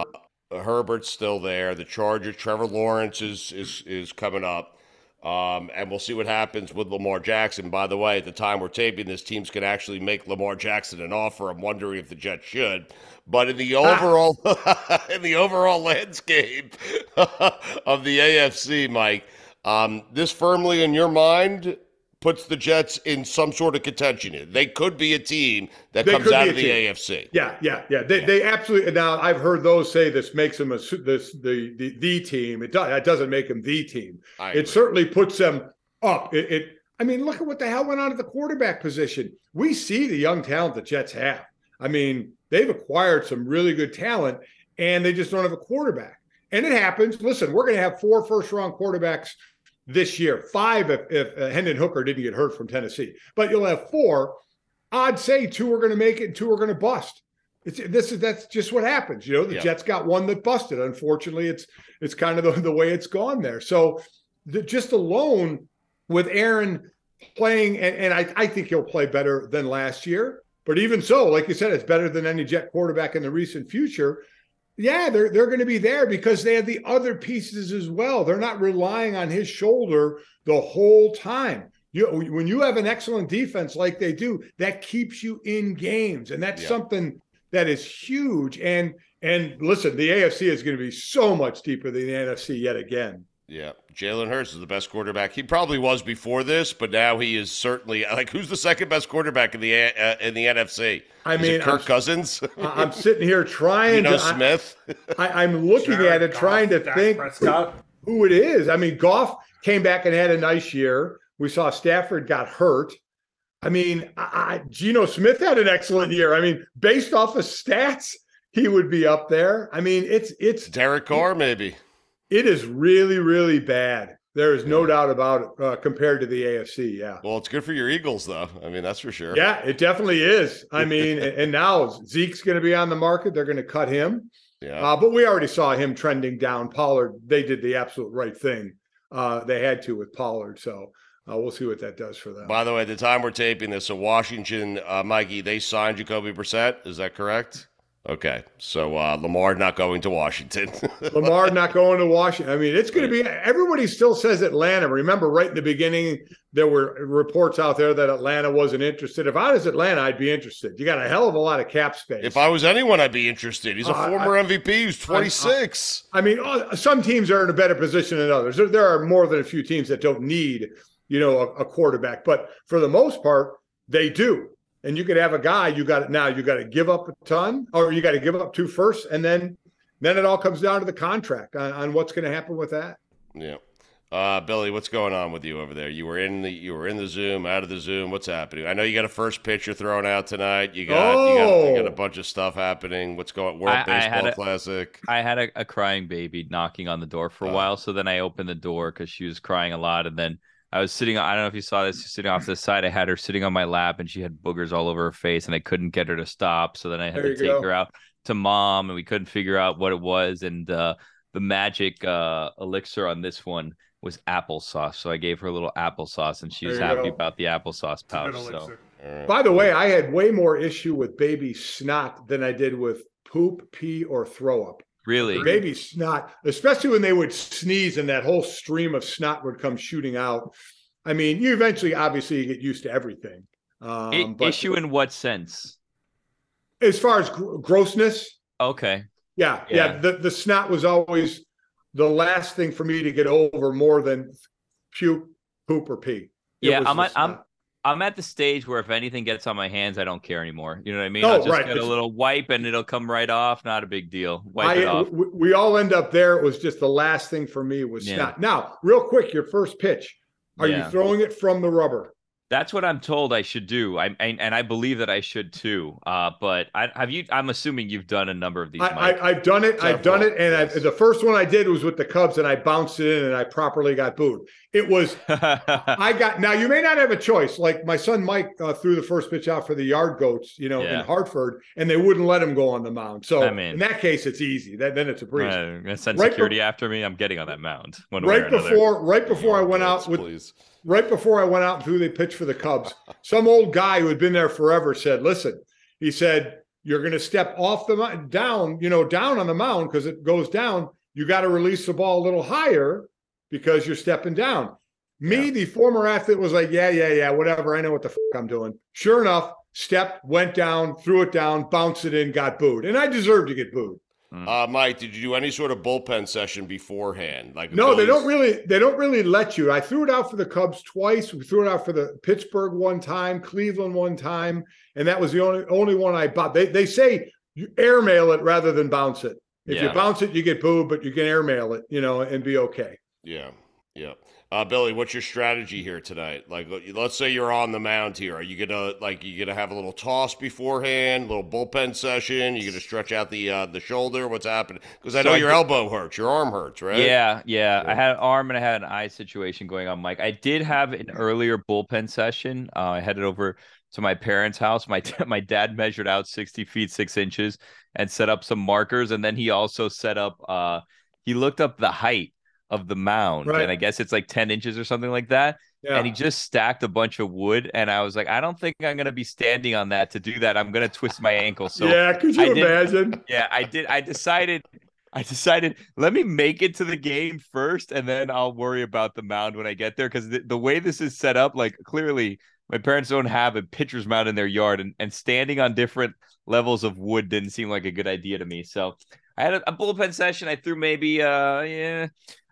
Uh, Herbert's still there. The Chargers, Trevor Lawrence is is is coming up. Um, and we'll see what happens with Lamar Jackson. By the way, at the time we're taping this, teams can actually make Lamar Jackson an offer. I'm wondering if the Jets should. But in the overall in the overall landscape of the AFC, Mike, um, this firmly in your mind puts the Jets in some sort of contention. They could be a team that They comes out of the team. AFC. Yeah, yeah, yeah. They, they absolutely. Now I've heard those say this makes them a this the the, the team. It does. That doesn't make them the team. I It agree. certainly puts them up. It, it. I mean, look at what the hell went on at the quarterback position. We see the young talent the Jets have. I mean, they've acquired some really good talent, and they just don't have a quarterback. And it happens. Listen, we're going to have four first round quarterbacks this year. Five if, if uh, Hendon Hooker didn't get hurt from Tennessee, but you'll have four. I'd say two are going to make it and two are going to bust. It's this is that's just what happens. You know, the Yeah. Jets got one that busted. Unfortunately, it's it's kind of the, the way it's gone there. So the, just alone with Aaron playing, and, and I, I think he'll play better than last year. But even so, like you said, it's better than any Jet quarterback in the recent future. Yeah, they're they're going to be there because they have the other pieces as well. They're not relying on his shoulder the whole time. You when you have an excellent defense like they do, that keeps you in games, and that's Yeah. something that is huge. And and listen, the AFC is going to be so much deeper than the NFC yet again. Yeah, Jalen Hurts is the best quarterback. He probably was before this, but now he is certainly like who's the second best quarterback in the uh, in the NFC? I Is mean, it Kirk I'm- Cousins, I- I'm sitting here trying you know to. Smith. I, I'm looking Jared at it, Goff, trying to Dak think Prescott. who it is. I mean, Goff came back and had a nice year. We saw Stafford got hurt. I mean, I, I, Geno Smith had an excellent year. I mean, based off of stats, he would be up there. I mean, it's it's Derek Carr, maybe. It is really really bad. There is no doubt about it uh, compared to the AFC. Yeah. Well, it's good for your Eagles, though. I mean, that's for sure. Yeah, it definitely is. I mean, and now Zeke's going to be on the market. They're going to cut him. Yeah. Uh, but we already saw him trending down. Pollard, they did the absolute right thing. Uh, they had to with Pollard. So uh, we'll see what that does for them. By the way, at the time we're taping this, so Washington, uh, Mikey, they signed Jacoby Brissett. Is that correct? Okay, so uh, Lamar not going to Washington. Lamar not going to Washington. I mean, it's going to be everybody still says Atlanta. Remember, right in the beginning, there were reports out there that Atlanta wasn't interested. If I was Atlanta, I'd be interested. You got a hell of a lot of cap space. if I was anyone, I'd be interested. He's a Uh, former MVP He's 26. I mean, uh, some teams are in a better position than others. There, there are more than a few teams that don't need, you know, a, a quarterback, but for the most part, they do. And you could have a guy. You got it now. You got to give up a ton, or you got to give up two first, and then then it all comes down to the contract on, on what's going to happen with that. Yeah. Uh, Billy, what's going on with you over there? You were in the you were in the Zoom, out of the Zoom. What's happening? I know you got a first pitcher thrown out tonight. You got you, got, you got a Oh. bunch of stuff happening. What's going World I- I had Baseball a- Classic? I had a, a crying baby knocking on the door for a Oh. while, so then I opened the door because she was crying a lot, and then I was sitting. I don't know if you saw this. Sitting off to the side, I had her sitting on my lap, and she had boogers all over her face, and I couldn't get her to stop. So then I had There to take go. her out to mom, and we couldn't figure out what it was. And uh, the magic uh, elixir on this one was applesauce. So I gave her a little applesauce, and she was There you happy go. about the applesauce pouch. So elixir. All right. By the way, I had way more issue with baby snot than I did with poop, pee, or throw up. Really, Baby snot, especially when they would sneeze and that whole stream of snot would come shooting out. I mean, you eventually, obviously, you get used to everything. Um, I- but issue in what sense? as far as gr- grossness, Okay, yeah, yeah, Yeah. the the snot was always the last thing for me to get over more than puke, poop, or pee. It Yeah, I'm I'm-. I'm at the stage where if anything gets on my hands, I don't care anymore. You know what I mean? Oh, I'll just right. get a little wipe and it'll come right off. Not a big deal. Wipe I, it off. we, we all end up there. It was just the last thing for me was Yeah. snot. Now, real quick, your first pitch. Are Yeah. you throwing it from the rubber? That's what I'm told I should do. I and, and I believe that I should too. Uh, but I have you. I'm assuming you've done a number of these. I, I, I've done it. I've done it, and Several, I, the first one I did was with the Cubs, and I bounced it in, and I properly got booed. It was I got now. You may not have a choice. Like my son Mike uh, threw the first pitch out for the Yard Goats, you know, Yeah. in Hartford, and they wouldn't let him go on the mound. So I mean- in that case, it's easy. That, then it's a breeze. Uh, gonna send Right security after me. I'm getting on that mound. One way or right before, right before I went Yes, out with please. Right before I went out and threw the pitch for the Cubs, some old guy who had been there forever said, "Listen," he said, you're going to step off the down, you know, down on the mound because it goes down. You got to release the ball a little higher because you're stepping down. Me, Yeah. the former athlete, was like, yeah, yeah, yeah, whatever. I know what the fuck I'm doing. Sure enough, stepped, went down, threw it down, bounced it in, got booed, and I deserved to get booed. Uh, Mike, did you do any sort of bullpen session beforehand? Like No, they don't really. They don't really let you. I threw it out for the Cubs twice. We threw it out for the Pittsburgh one time, Cleveland one time, and that was the only only one I bought. They they say you airmail it rather than bounce it. If you bounce it, you get booed, but you can airmail it, you know, and be okay. Yeah, yeah. Uh, Billy, what's your strategy here tonight? Like, let- let's say you're on the mound here. Are you gonna like you gonna have a little toss beforehand, a little bullpen session? You gonna stretch out the uh, the shoulder? What's happening? Because I So know I your did- elbow hurts, your arm hurts, right? Yeah, yeah. Yeah. I had an arm and I had an eye situation going on, Mike. I did have an earlier bullpen session. Uh, I headed over to my parents' house. My my dad measured out 60 feet, six inches and set up some markers. And then he also set up, uh, he looked up the height of the mound. Right. And I guess it's like 10 inches or something like that. Yeah. And he just stacked a bunch of wood. And I was like, I don't think I'm going to be standing on that to do that. I'm going to twist my ankle. So yeah, could I you did- imagine? yeah, I did. I decided. I decided let me make it to the game first, and then I'll worry about the mound when I get there. Because the, the way this is set up, like clearly, my parents don't have a pitcher's mound in their yard, and, and standing on different levels of wood didn't seem like a good idea to me. So I had a, a bullpen session. I threw maybe uh yeah,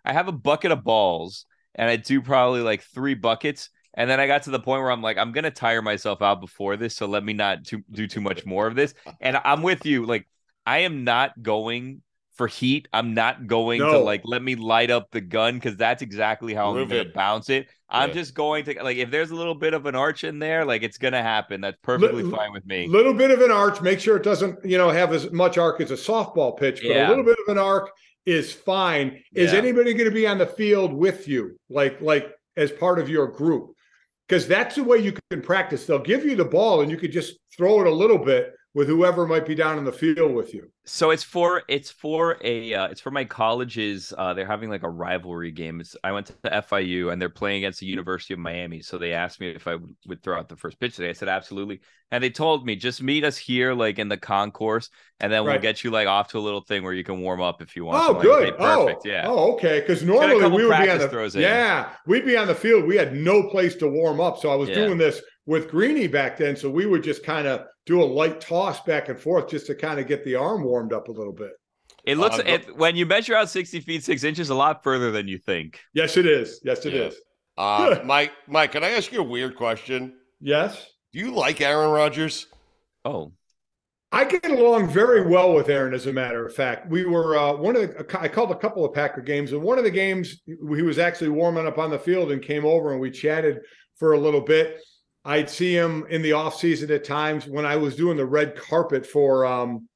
I have a bucket of balls, and I do probably like three buckets. And then I got to the point where I'm like, I'm gonna tire myself out before this, so let me not too, do too much more of this. And I'm with you. Like, I am not going for heat. I'm not going to like let me light up the gun because that's exactly how I'm gonna it. bounce it. I'm Yeah. just going to like if there's a little bit of an arch in there, like it's gonna happen. That's perfectly Li- fine with me. little bit of an arch. Make sure it doesn't, you know, have as much arc as a softball pitch, but Yeah. a little bit of an arc is fine. Is anybody going to be on the field with you, like like as part of your group? Because that's the way you can practice. They'll give you the ball, and you could just throw it a little bit with whoever might be down in the field with you. So it's for it's for a uh, it's for my colleges. Uh, they're having like a rivalry game. It's, I went to FIU and they're playing against the University of Miami. So they asked me if I would, would throw out the first pitch today. I said absolutely, and they told me just meet us here like in the concourse, and then we'll get you like off to a little thing where you can warm up if you want. Oh, like, good. perfect. Oh, yeah. Oh, okay. Because normally we would be on the throws in. yeah, we'd be on the field. We had no place to warm up, so I was Yeah. doing this with Greeny back then. So we would just kind of do a light toss back and forth just to kind of get the arm warmed up a little bit. It looks Uh, it, when you measure out sixty feet six inches, a lot further than you think. Yes, it is. Yes, it is. Yeah. Uh, Mike, Mike, can I ask you a weird question? Yes. Do you like Aaron Rodgers? Oh, I get along very well with Aaron, as a matter of fact. We were uh, one of the, I called a couple of Packer games, and one of the games he was actually warming up on the field and came over and we chatted for a little bit. I'd see him in the offseason at times when I was doing the red carpet for um,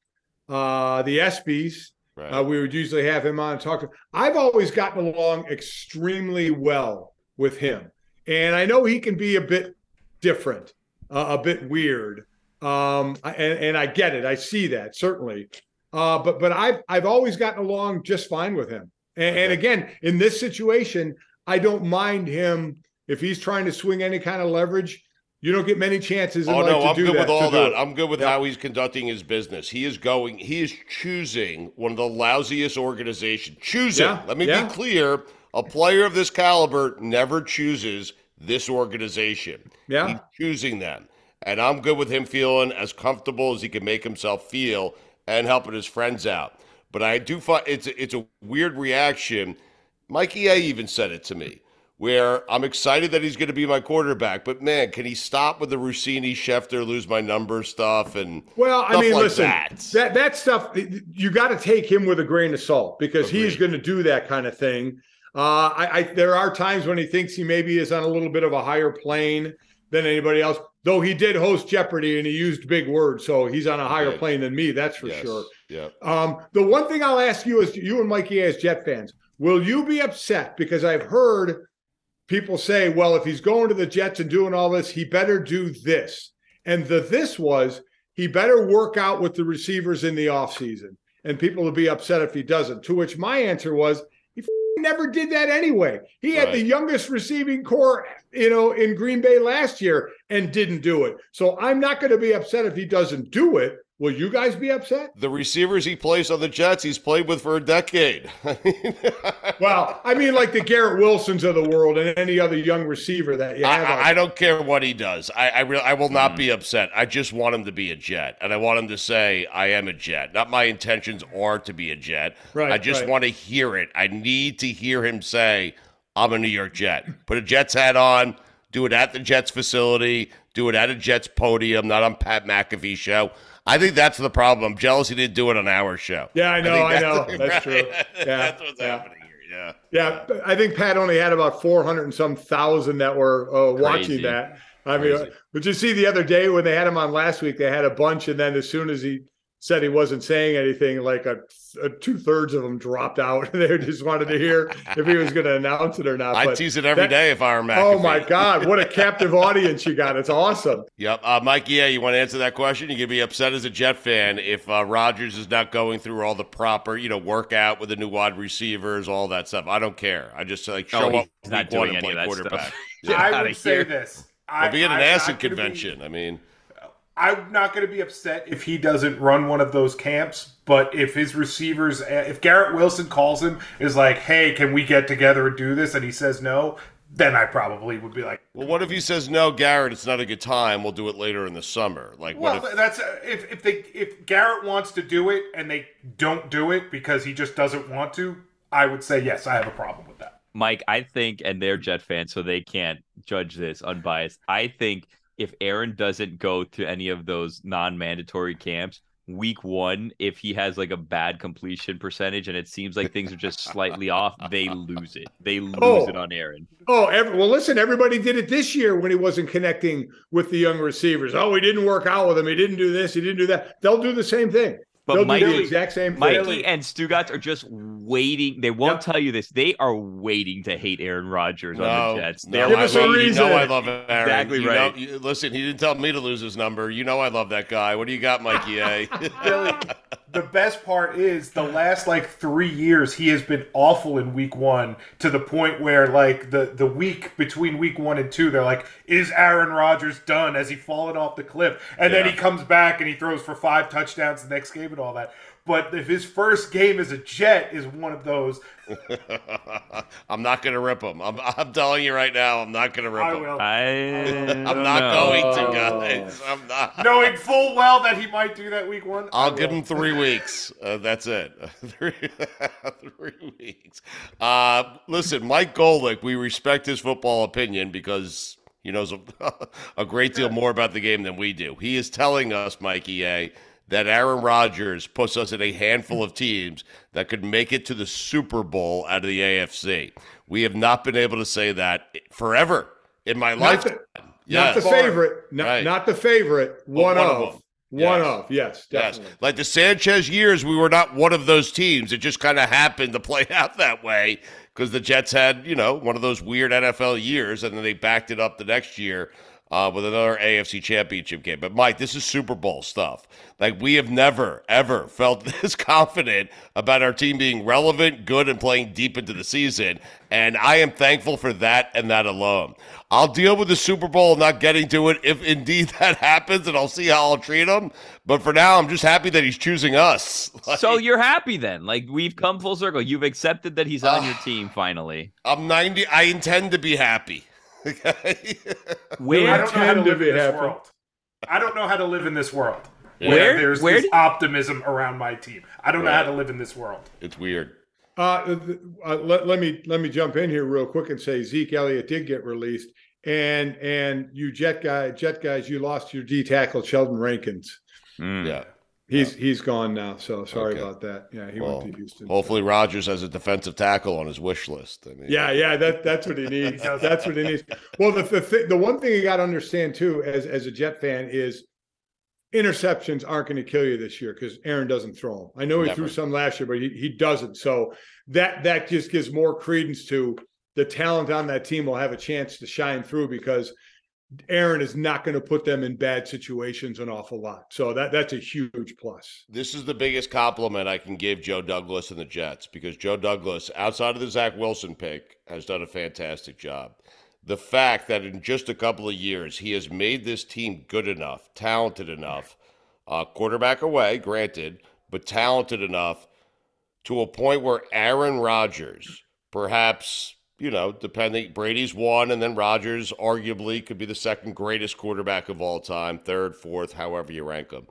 uh, the ESPYs. Right. Uh, we would usually have him on and talk to him. I've always gotten along extremely well with him. And I know he can be a bit different, uh, a bit weird. Um, and, and I get it. I see that certainly. Uh, but but I've I've always gotten along just fine with him. And, and again, in this situation, I don't mind him if he's trying to swing any kind of leverage. You don't get many chances in Oh no, to I'm do good that. with all that. I'm good with Yeah. how he's conducting his business. He is going. He is choosing one of the lousiest organizations. Choosing. Yeah, Let me yeah. be clear. A player of this caliber never chooses this organization. Yeah. He's choosing them, and I'm good with him feeling as comfortable as he can make himself feel and helping his friends out. But I do find it's a, it's a weird reaction. Mikey A even said it to me where I'm excited that he's going to be my quarterback, but man, can he stop with the Russini Schefter lose my number stuff and Well, I mean, like listen, that. that. that stuff you got to take him with a grain of salt because he's going to do that kind of thing. Uh, I, I there are times when he thinks he maybe is on a little bit of a higher plane than anybody else. Though he did host Jeopardy and he used big words, so he's on a higher did. plane than me. That's for Yes. sure. Yeah. Um, the one thing I'll ask you is you and Mikey as Jet fans, will you be upset? Because I've heard people say, well, if he's going to the Jets and doing all this, he better do this. And the this was he better work out with the receivers in the offseason. And people will be upset if he doesn't. To which my answer was, he never did that anyway. He had the youngest receiving corps, you know, in Green Bay last year and didn't do it. So I'm not going to be upset if he doesn't do it. Will you guys be upset? The receivers he plays on the Jets, he's played with for a decade. Well, I mean, like the Garrett Wilsons of the world and any other young receiver that you have. I, I don't care what he does. I I, real I will not be upset. I just want him to be a Jet, and I want him to say, "I am a Jet." Not my intentions are to be a Jet. Right, I just right. want to hear it. I need to hear him say, "I'm a New York Jet." Put a Jets hat on. Do it at the Jets facility. Do it at a Jets podium, not on Pat McAfee show. I think that's the problem. I'm jealous he didn't do it on our show. Yeah, I know, think I know. right. That's true. Yeah, that's what's yeah. happening here. Yeah. Yeah, but I think Pat only had about 400 and some thousand that were uh, watching that. I mean, Crazy. but you see the other day when they had him on last week, they had a bunch, and then as soon as he said he wasn't saying anything, like a, a two thirds of them dropped out. they just wanted to hear if he was going to announce it or not. I But tease it every that- day if I were McAfee. Oh my God, what a captive audience you got! It's awesome. Yep. Uh, Mike, yeah, you want to answer that question? You can be upset as a Jet fan if uh, Rodgers is not going through all the proper, you know, workout with the new wide receivers, all that stuff. I don't care. I just like show Oh, up he's not doing any of that stuff. quarterback. Get I would say this. I'll be at an I'm acid not gonna be- convention. I mean, I'm not going to be upset if he doesn't run one of those camps, but if his receivers, eh, if Garrett Wilson calls him, is like, hey, can we get together and do this? And he says no, then I probably would be like, well, what if he says no, Garrett? It's not a good time. We'll do it later in the summer. Like, well, what if? that's uh, if, if they if Garrett wants to do it and they don't do it because he just doesn't want to, I would say yes, I have a problem with that. Mike, I think, and they're Jet fans, so they can't judge this unbiased. I think if Aaron doesn't go to any of those non-mandatory camps, week one, if he has like a bad completion percentage and it seems like things are just slightly off, they lose it. They lose Oh. it on Aaron. Oh, every, well, listen, everybody did it this year when he wasn't connecting with the young receivers. Oh, he didn't work out with them. He didn't do this. He didn't do that. They'll do the same thing. But They'll Mikey- do the exact same thing. Mikey and Stugotz are just waiting. They won't Yep. tell you this. They are waiting to hate Aaron Rodgers on the Jets. no, They're Give us a love, you reason. know I love Aaron. Exactly You right. Know, you, listen, he didn't tell me to lose his number. You know I love that guy. What do you got, Mikey A? The best part is the last like three years he has been awful in week one to the point where like the the week between week one and two they're like is Aaron Rodgers done? Has he fallen off the cliff? And then he comes back and he throws for five touchdowns the next game and all that but if his first game as a Jet is one of those I'm not going to rip him. I'm, I'm telling you right now, I'm not going to rip I him. will I I'm don't know. going to, guys. I'm not. knowing full well that he might do that week one I I'll give him three weeks. Uh, that's it. three, three weeks. Uh, listen, Mike Golic, we respect his football opinion because he knows a, a great deal more about the game than we do. He is telling us, Mikey A, that Aaron Rodgers puts us in a handful of teams that could make it to the Super Bowl out of the AFC. We have not been able to say that forever in my life. the, not the favorite. Not, Right. not the favorite. One, one of of. them. One Yes. of. Yes, Yes. Like the Sanchez years, we were not one of those teams. It just kind of happened to play out that way because the Jets had, you know, one of those weird NFL years, and then they backed it up the next year uh, with another AFC championship game. But, Mike, this is Super Bowl stuff. Like, we have never, ever felt this confident about our team being relevant, good, and playing deep into the season. And I am thankful for that and that alone. I'll deal with the Super Bowl not getting to it if indeed that happens, and I'll see how I'll treat him. But for now, I'm just happy that he's choosing us. So you're happy then? Like we've come full circle. You've accepted that he's on your team finally. I'm 90. I intend to be happy. Okay. I don't know how to live in this happy. world. I don't know how to live in this world. Yeah. Where- there's where this did- optimism around my team. I don't know how to live in this world. it's weird. Uh, uh, let, let me let me jump in here real quick and say Zeke Elliott did get released, and and you Jet guy Jet guys, you lost your D tackle Sheldon Rankins. Mm. Yeah. He's he's gone now, so sorry Okay. about that. Yeah, he Well, went to Houston. Hopefully, Rodgers has a defensive tackle on his wish list. I mean, Yeah, yeah, that that's what he needs. that's what he needs. Well, the the, th- the one thing you got to understand too, as as a Jet fan, is interceptions aren't going to kill you this year because Aaron doesn't throw them. I know he Never. threw some last year, but he, he doesn't. So that that just gives more credence to the talent on that team will have a chance to shine through because Aaron is not going to put them in bad situations an awful lot. So that that's a huge plus. This is the biggest compliment I can give Joe Douglas and the Jets because Joe Douglas, outside of the Zach Wilson pick, has done a fantastic job. The fact that in just a couple of years he has made this team good enough, talented enough, uh, quarterback away, granted, but talented enough to a point where Aaron Rodgers, perhaps, you know, depending, Brady's one, and then Rodgers arguably could be the second greatest quarterback of all time, third, fourth, however you rank them.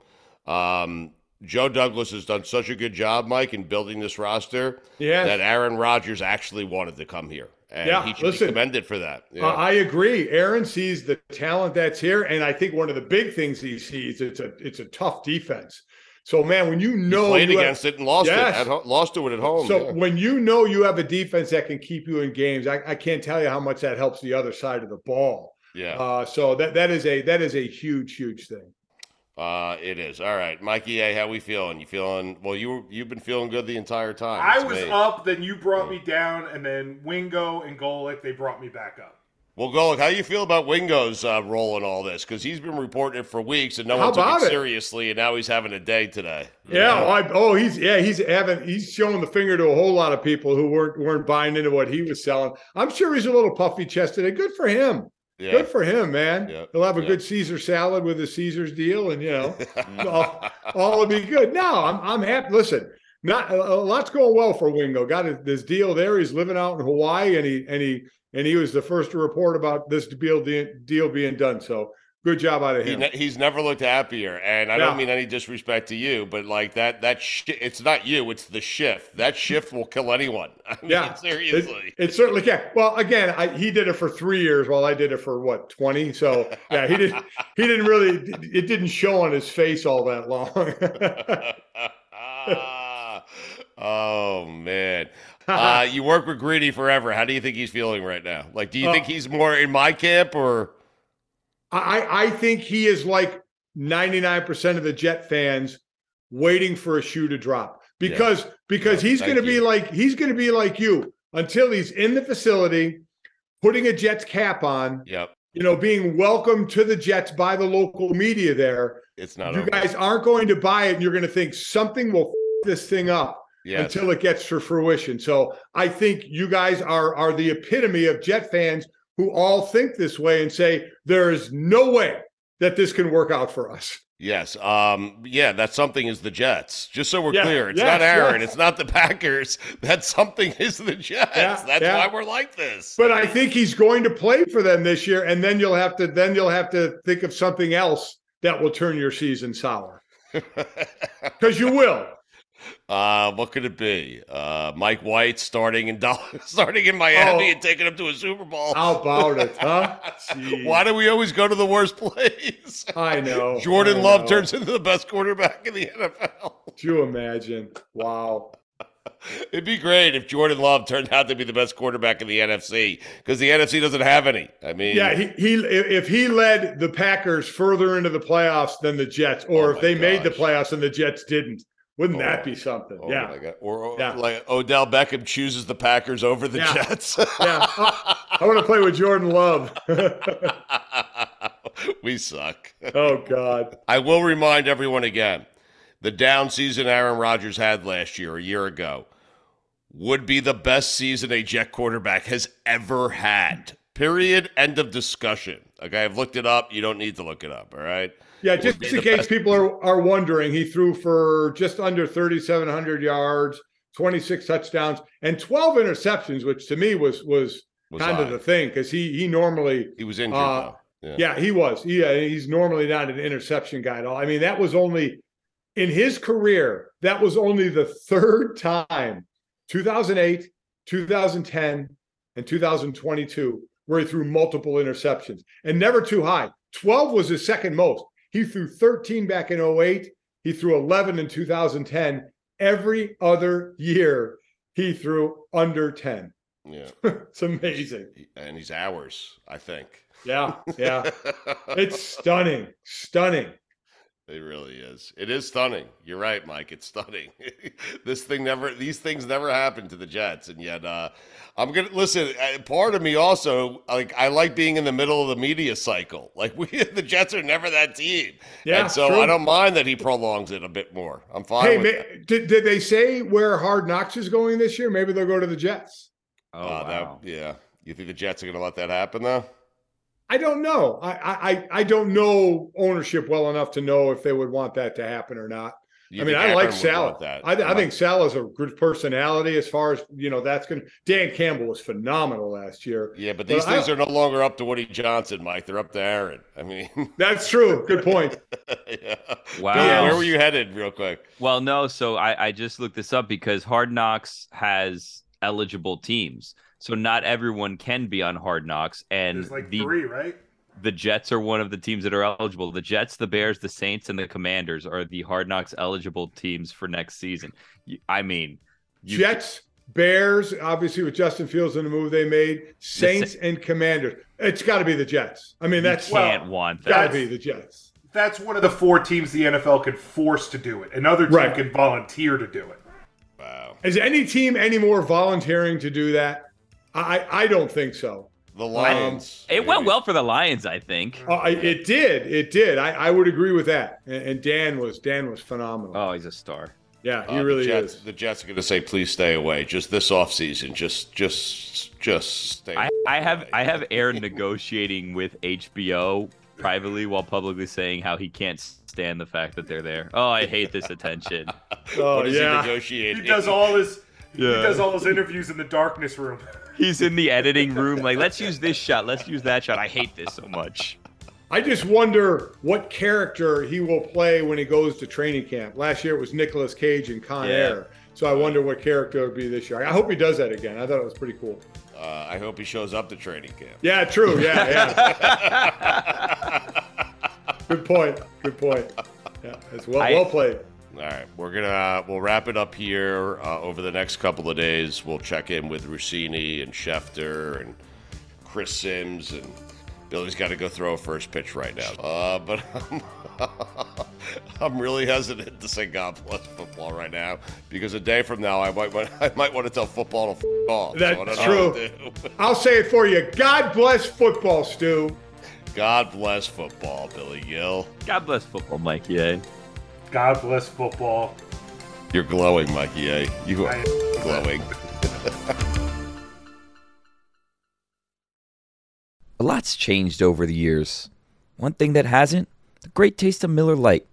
Um, Joe Douglas has done such a good job, Mike, in building this roster Yes. that Aaron Rodgers actually wanted to come here. And Yeah, he should listen. be commended for that. Yeah. Uh, I agree. Aaron sees the talent that's here, and I think one of the big things he sees it's a it's a tough defense. So man, when you He know played you have- against it and lost Yes. it. At ho- lost to it at home. so yeah. when you know you have a defense that can keep you in games, I, I can't tell you how much that helps the other side of the ball. yeah. Uh, so that that is a that is a huge huge thing. Uh, it is. All right, Mikey A, how we feeling? You feeling well, you you've been feeling good the entire time. I was me. up, then you brought me down, and then Wingo and Golic they brought me back up. Well, Golic, how you feel about Wingo's uh, role in all this? Because he's been reporting it for weeks and no How one took it it? seriously, and now he's having a day today. Yeah, I, oh, he's yeah, he's having he's showing the finger to a whole lot of people who weren't weren't buying into what he was selling. I'm sure he's a little puffy chested. and Good for him. Yeah. Good for him, man. Yeah. He'll have a good Caesar salad with his Caesar's deal, and you know, all, all will be good. No, I'm I'm happy. Listen, not a, a lot's going well for Wingo. Got his, this deal there. He's living out in Hawaii, and he and he and he was the first to report about this deal deal being done. So good job out of He him. ne- he's never looked happier, and I Yeah. don't mean any disrespect to you, but like that that shi it's not you, it's the shift. That shift will kill anyone. I mean, Yeah, seriously. It, it certainly can. Well, again, I, he did it for three years, while I did it for what twenty. So yeah, he didn't. He didn't really. It didn't show on his face all that long. oh man. Uh, you work with Greeny forever. How do you think he's feeling right now? Like, do you Uh, think he's more in my camp or? I I think he is like ninety nine percent of the Jet fans waiting for a shoe to drop because because Yeah, he's going to be like he's going to be like you until he's in the facility, putting a Jets cap on. Yep, You know, being welcomed to the Jets by the local media there. it's not. you over. guys aren't going to buy it and you're going to think something will f- this thing up Yes. until it gets to fruition so i think you guys are are the epitome of jet fans who all think this way and say there is no way that this can work out for us Yes. Um, yeah, that something is the Jets. Just so we're Yeah, clear. It's yes, not Aaron. yes. It's not the Packers. That something is the Jets. Yeah, That's yeah. why we're like this. but i think he's going to play for them this year and then you'll have to then you'll have to think of something else that will turn your season sour because you will uh, what could it be? Uh, Mike White starting in starting in Miami Oh. and taking him to a Super Bowl. how about it huh Jeez. Why do we always go to the worst place? i know Jordan I Love know. turns into the best quarterback in the NFL. do you imagine wow It'd be great if Jordan Love turned out to be the best quarterback in the NFC because the NFC doesn't have any. I mean, Yeah, he, he if he led the Packers further into the playoffs than the Jets, or Oh if they made the playoffs and the Jets didn't, wouldn't Oh. that be something? Oh yeah, my. Or, or Yeah. like Odell Beckham chooses the Packers over the Yeah. Jets. yeah. Oh, I, want to play with Jordan Love. we suck. oh God, I will remind everyone again the down season Aaron Rodgers had last year, a year ago, would be the best season a Jet quarterback has ever had. Period. End of discussion. Okay, I've looked it up. You don't need to look it up. All right. Yeah. Just in case best. people are are wondering, he threw for just under thirty seven hundred yards, twenty six touchdowns, and twelve interceptions, which to me was was, Was kind of the thing because he he normally He was injured Uh. Yeah. Yeah, he was. Yeah, he's normally not an interception guy at all. I mean, that was only in his career, that was only the third time 2008, 2010, and 2022 where he threw multiple interceptions and never too high. 12 was his second most. He threw 13 back in 08, he threw 11 in 2010. Every other year, he threw under 10. Yeah. It's amazing. And he's ours, I think. Yeah, yeah. It's stunning, stunning. It really is. It is stunning. You're right, Mike. It's stunning. this thing never, these things never happen to the Jets, and yet uh, I'm gonna listen. uh, Part of me also like I like being in the middle of the media cycle. Like we, the Jets are never that team, Yeah, and so true. I don't mind that he prolongs it a bit more. I'm fine. Hey, with ma- did, did they say where Hard Knocks is going this year? Maybe they'll go to the Jets. Oh, Uh, wow. that, yeah. You think the Jets are gonna let that happen though? I don't know. I, I I don't know ownership well enough to know if they would want that to happen or not. You I mean, I like Aaron would Sal. that? I, I think Salah's a good personality as far as you know. That's going. to Dan Campbell was phenomenal last year. Yeah, but But these I- things are no longer up to Woody Johnson, Mike. They're up to Aaron. I mean, That's true. Good point. yeah. Wow. Billy, where were you headed, real quick? Well, no. So I, I just looked this up because Hard Knocks has eligible teams. So not everyone can be on Hard Knocks, and There's like the three, right? the Jets are one of the teams that are eligible. The Jets, the Bears, the Saints, and the Commanders are the Hard Knocks eligible teams for next season. I mean, you, Jets, Bears, obviously with Justin Fields and the move they made, Saints and Commanders. It's got to be the Jets. I mean, you that's can't well, want Got to be the Jets. That's one of the four teams the NFL can force to do it. Another team Right. can volunteer to do it. Wow. Is any team any more volunteering to do that? I I don't think so. The Lions. It went well for the Lions, I think. Uh, it did. It did. I, I would agree with that. And, and Dan was Dan was phenomenal. Oh, he's a star. yeah, he Uh, really the Jets, is. The Jets are going to say, "Please stay away." Just this offseason. Just, just, just stay. I, I have. I have Aaron negotiating with HBO privately while publicly saying how he can't stand the fact that they're there. Oh, I hate this attention. Oh What is he yeah. negotiating? He does all his yeah. he does all his interviews in the darkness room. He's in the editing room, like, let's use this shot, let's use that shot. I hate this so much. I just wonder what character he will play when he goes to training camp. Last year it was Nicolas Cage in Con Yeah. Air. So I wonder what character it would be this year. I hope he does that again. I thought it was pretty cool. Uh, I hope he shows up to training camp. Yeah, true. Yeah, yeah. Good point. Good point. Yeah, it's well I- well played. All right, we're gonna we'll wrap it up here uh, over the next couple of days. We'll check in with Russini and Schefter and Chris Sims and Billy's got to go throw a first pitch right now. Uh, but I'm, I'm really hesitant to say God bless football right now because a day from now I might want- I might want to tell football to f- off. so I don't That's know what true. I'll say it for you. God bless football, Stu. God bless football, Billy Gill. God bless football, Mikey. Eh? God bless football. You're glowing, Mikey. Eh? You are I- glowing. A lot's changed over the years. One thing that hasn't, the great taste of Miller Lite.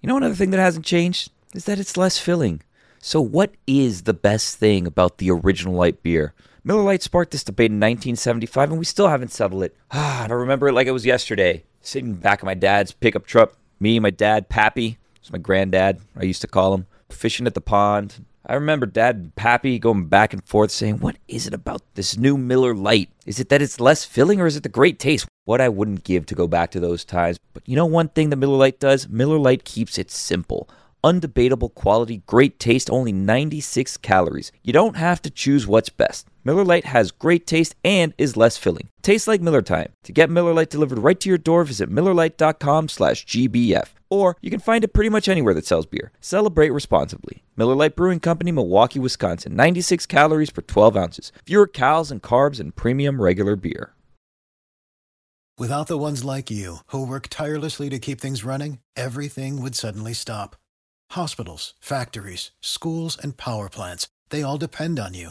You know another thing that hasn't changed is that it's less filling. So what is the best thing about the original light beer? Miller Lite sparked this debate in 1975 and we still haven't settled it. Ah, I don't remember it like it was yesterday. Sitting back in my dad's pickup truck, me, and my dad, Pappy, it's my granddad, I used to call him, fishing at the pond. I remember Dad and Pappy going back and forth saying, What is it about this new Miller Lite? Is it that it's less filling or is it the great taste? What I wouldn't give to go back to those times. But you know one thing that Miller Lite does? Miller Lite keeps it simple. Undebatable quality, great taste, only 96 calories. You don't have to choose what's best. Miller Lite has great taste and is less filling. Tastes like Miller time. To get Miller Lite delivered right to your door, visit MillerLite.com slash GBF. Or you can find it pretty much anywhere that sells beer. Celebrate responsibly. Miller Lite Brewing Company, Milwaukee, Wisconsin. 96 calories per 12 ounces. Fewer calories and carbs and premium regular beer. Without the ones like you, who work tirelessly to keep things running, everything would suddenly stop. Hospitals, factories, schools, and power plants, they all depend on you.